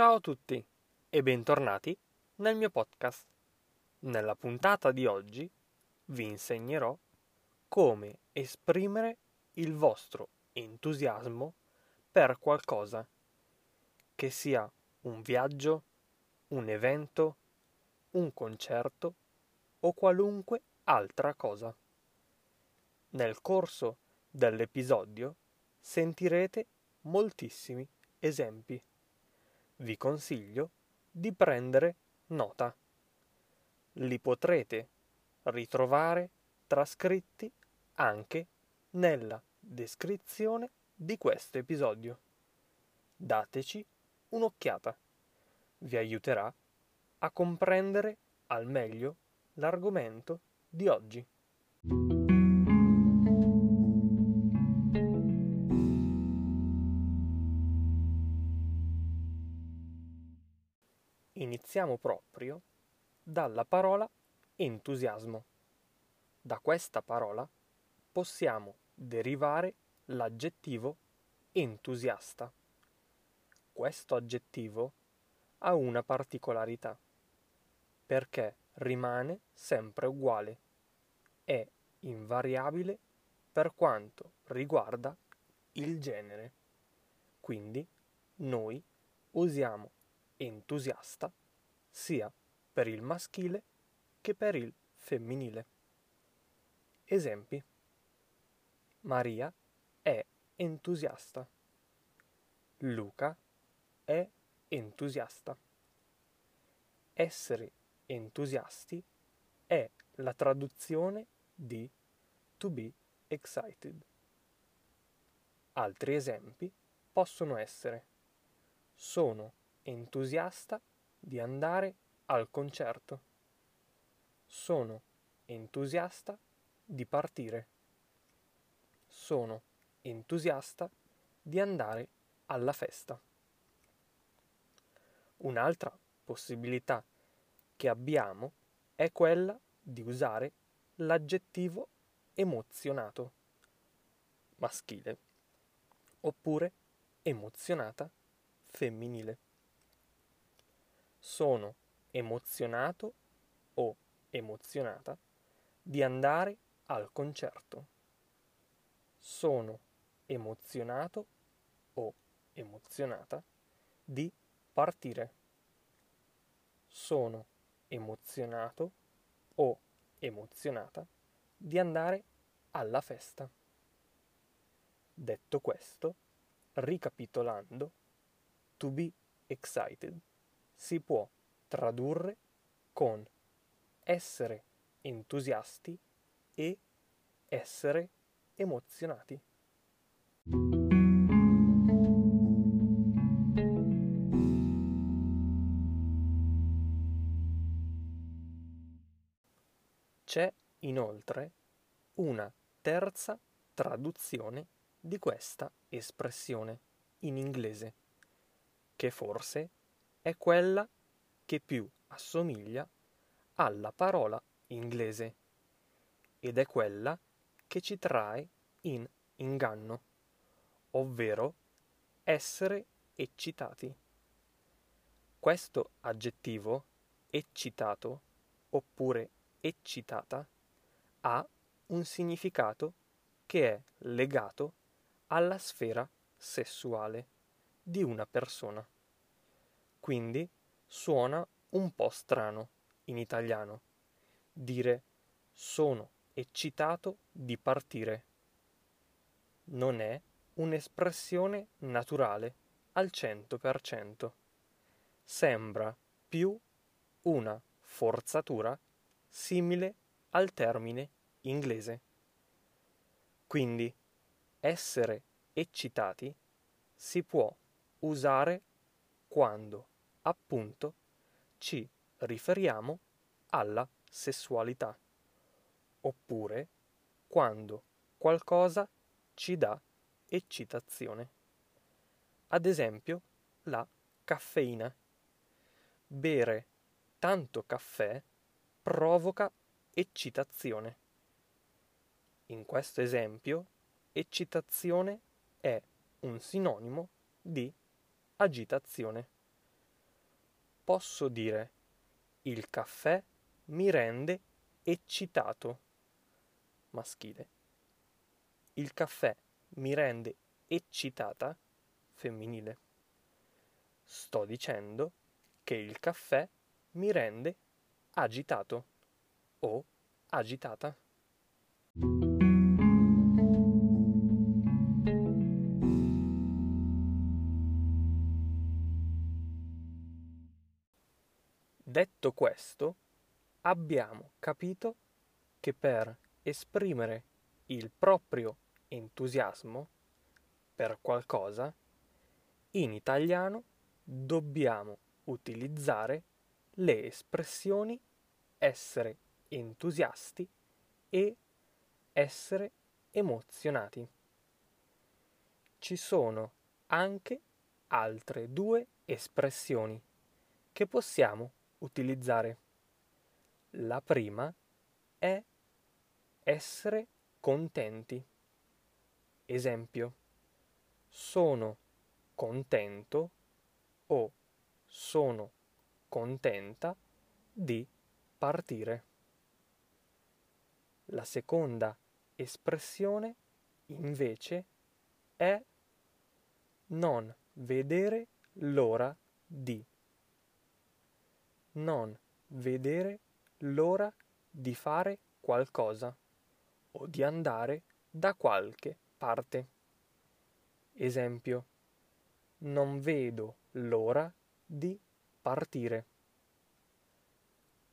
Ciao a tutti e bentornati nel mio podcast. Nella puntata di oggi vi insegnerò come esprimere il vostro entusiasmo per qualcosa, che sia un viaggio, un evento, un concerto o qualunque altra cosa. Nel corso dell'episodio sentirete moltissimi esempi vi consiglio di prendere nota. Li potrete ritrovare trascritti anche nella descrizione di questo episodio. Dateci un'occhiata. Vi aiuterà a comprendere al meglio l'argomento di oggi. Iniziamo proprio dalla parola entusiasmo. Da questa parola possiamo derivare l'aggettivo entusiasta. Questo aggettivo ha una particolarità, perché rimane sempre uguale, è invariabile per quanto riguarda il genere. Quindi noi usiamo entusiasta sia per il maschile che per il femminile. Esempi. Maria è entusiasta. Luca è entusiasta. Essere entusiasti è la traduzione di to be excited. Altri esempi possono essere sono entusiasta di andare al concerto. Sono entusiasta di partire. Sono entusiasta di andare alla festa. Un'altra possibilità che abbiamo è quella di usare l'aggettivo emozionato maschile oppure emozionata femminile sono emozionato o emozionata di andare al concerto. Sono emozionato o emozionata di partire. Sono emozionato o emozionata di andare alla festa. Detto questo, ricapitolando, to be excited si può tradurre con essere entusiasti e essere emozionati. C'è inoltre una terza traduzione di questa espressione in inglese, che forse è quella che più assomiglia alla parola inglese ed è quella che ci trae in inganno, ovvero essere eccitati. Questo aggettivo, eccitato oppure eccitata, ha un significato che è legato alla sfera sessuale di una persona. Quindi suona un po' strano in italiano dire sono eccitato di partire. Non è un'espressione naturale al cento per cento. Sembra più una forzatura simile al termine inglese. Quindi essere eccitati si può usare quando appunto ci riferiamo alla sessualità, oppure quando qualcosa ci dà eccitazione. Ad esempio, la caffeina. Bere tanto caffè provoca eccitazione. In questo esempio, eccitazione è un sinonimo di agitazione. Posso dire il caffè mi rende eccitato. Maschile. Il caffè mi rende eccitata. Femminile. Sto dicendo che il caffè mi rende agitato o agitata. Detto questo, abbiamo capito che per esprimere il proprio entusiasmo per qualcosa, in italiano dobbiamo utilizzare le espressioni essere entusiasti e essere emozionati. Ci sono anche altre due espressioni che possiamo utilizzare. La prima è essere contenti. Esempio, sono contento o sono contenta di partire. La seconda espressione invece è non vedere l'ora di. Non vedere l'ora di fare qualcosa o di andare da qualche parte. Esempio, non vedo l'ora di partire.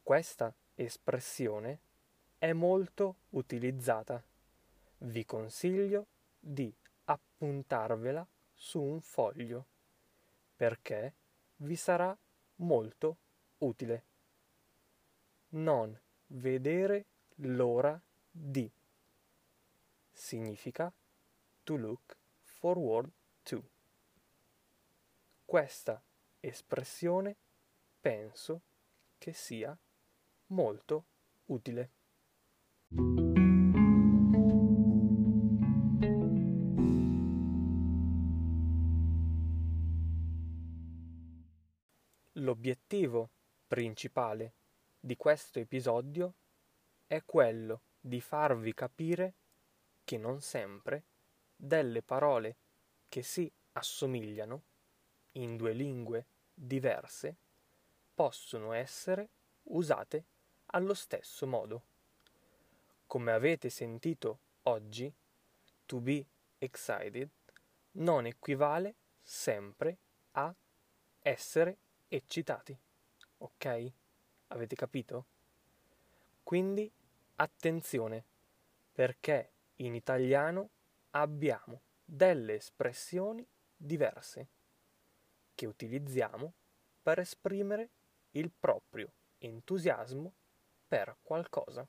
Questa espressione è molto utilizzata. Vi consiglio di appuntarvela su un foglio perché vi sarà molto utile. Non vedere l'ora di significa to look forward to. Questa espressione penso che sia molto utile. L'obiettivo principale di questo episodio è quello di farvi capire che non sempre delle parole che si assomigliano in due lingue diverse possono essere usate allo stesso modo. Come avete sentito oggi, to be excited non equivale sempre a essere eccitati. Ok? Avete capito? Quindi attenzione, perché in italiano abbiamo delle espressioni diverse che utilizziamo per esprimere il proprio entusiasmo per qualcosa.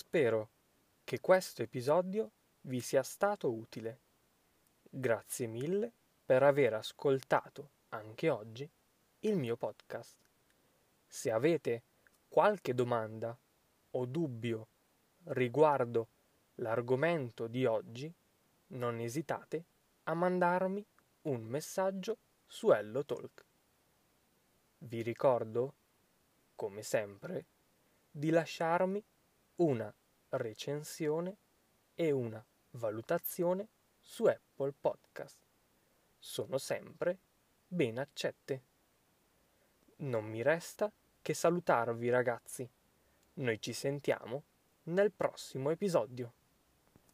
Spero che questo episodio vi sia stato utile. Grazie mille per aver ascoltato anche oggi il mio podcast. Se avete qualche domanda o dubbio riguardo l'argomento di oggi, non esitate a mandarmi un messaggio su Hello Talk. Vi ricordo, come sempre, di lasciarmi una recensione e una valutazione su Apple Podcast. Sono sempre ben accette. Non mi resta che salutarvi ragazzi. Noi ci sentiamo nel prossimo episodio.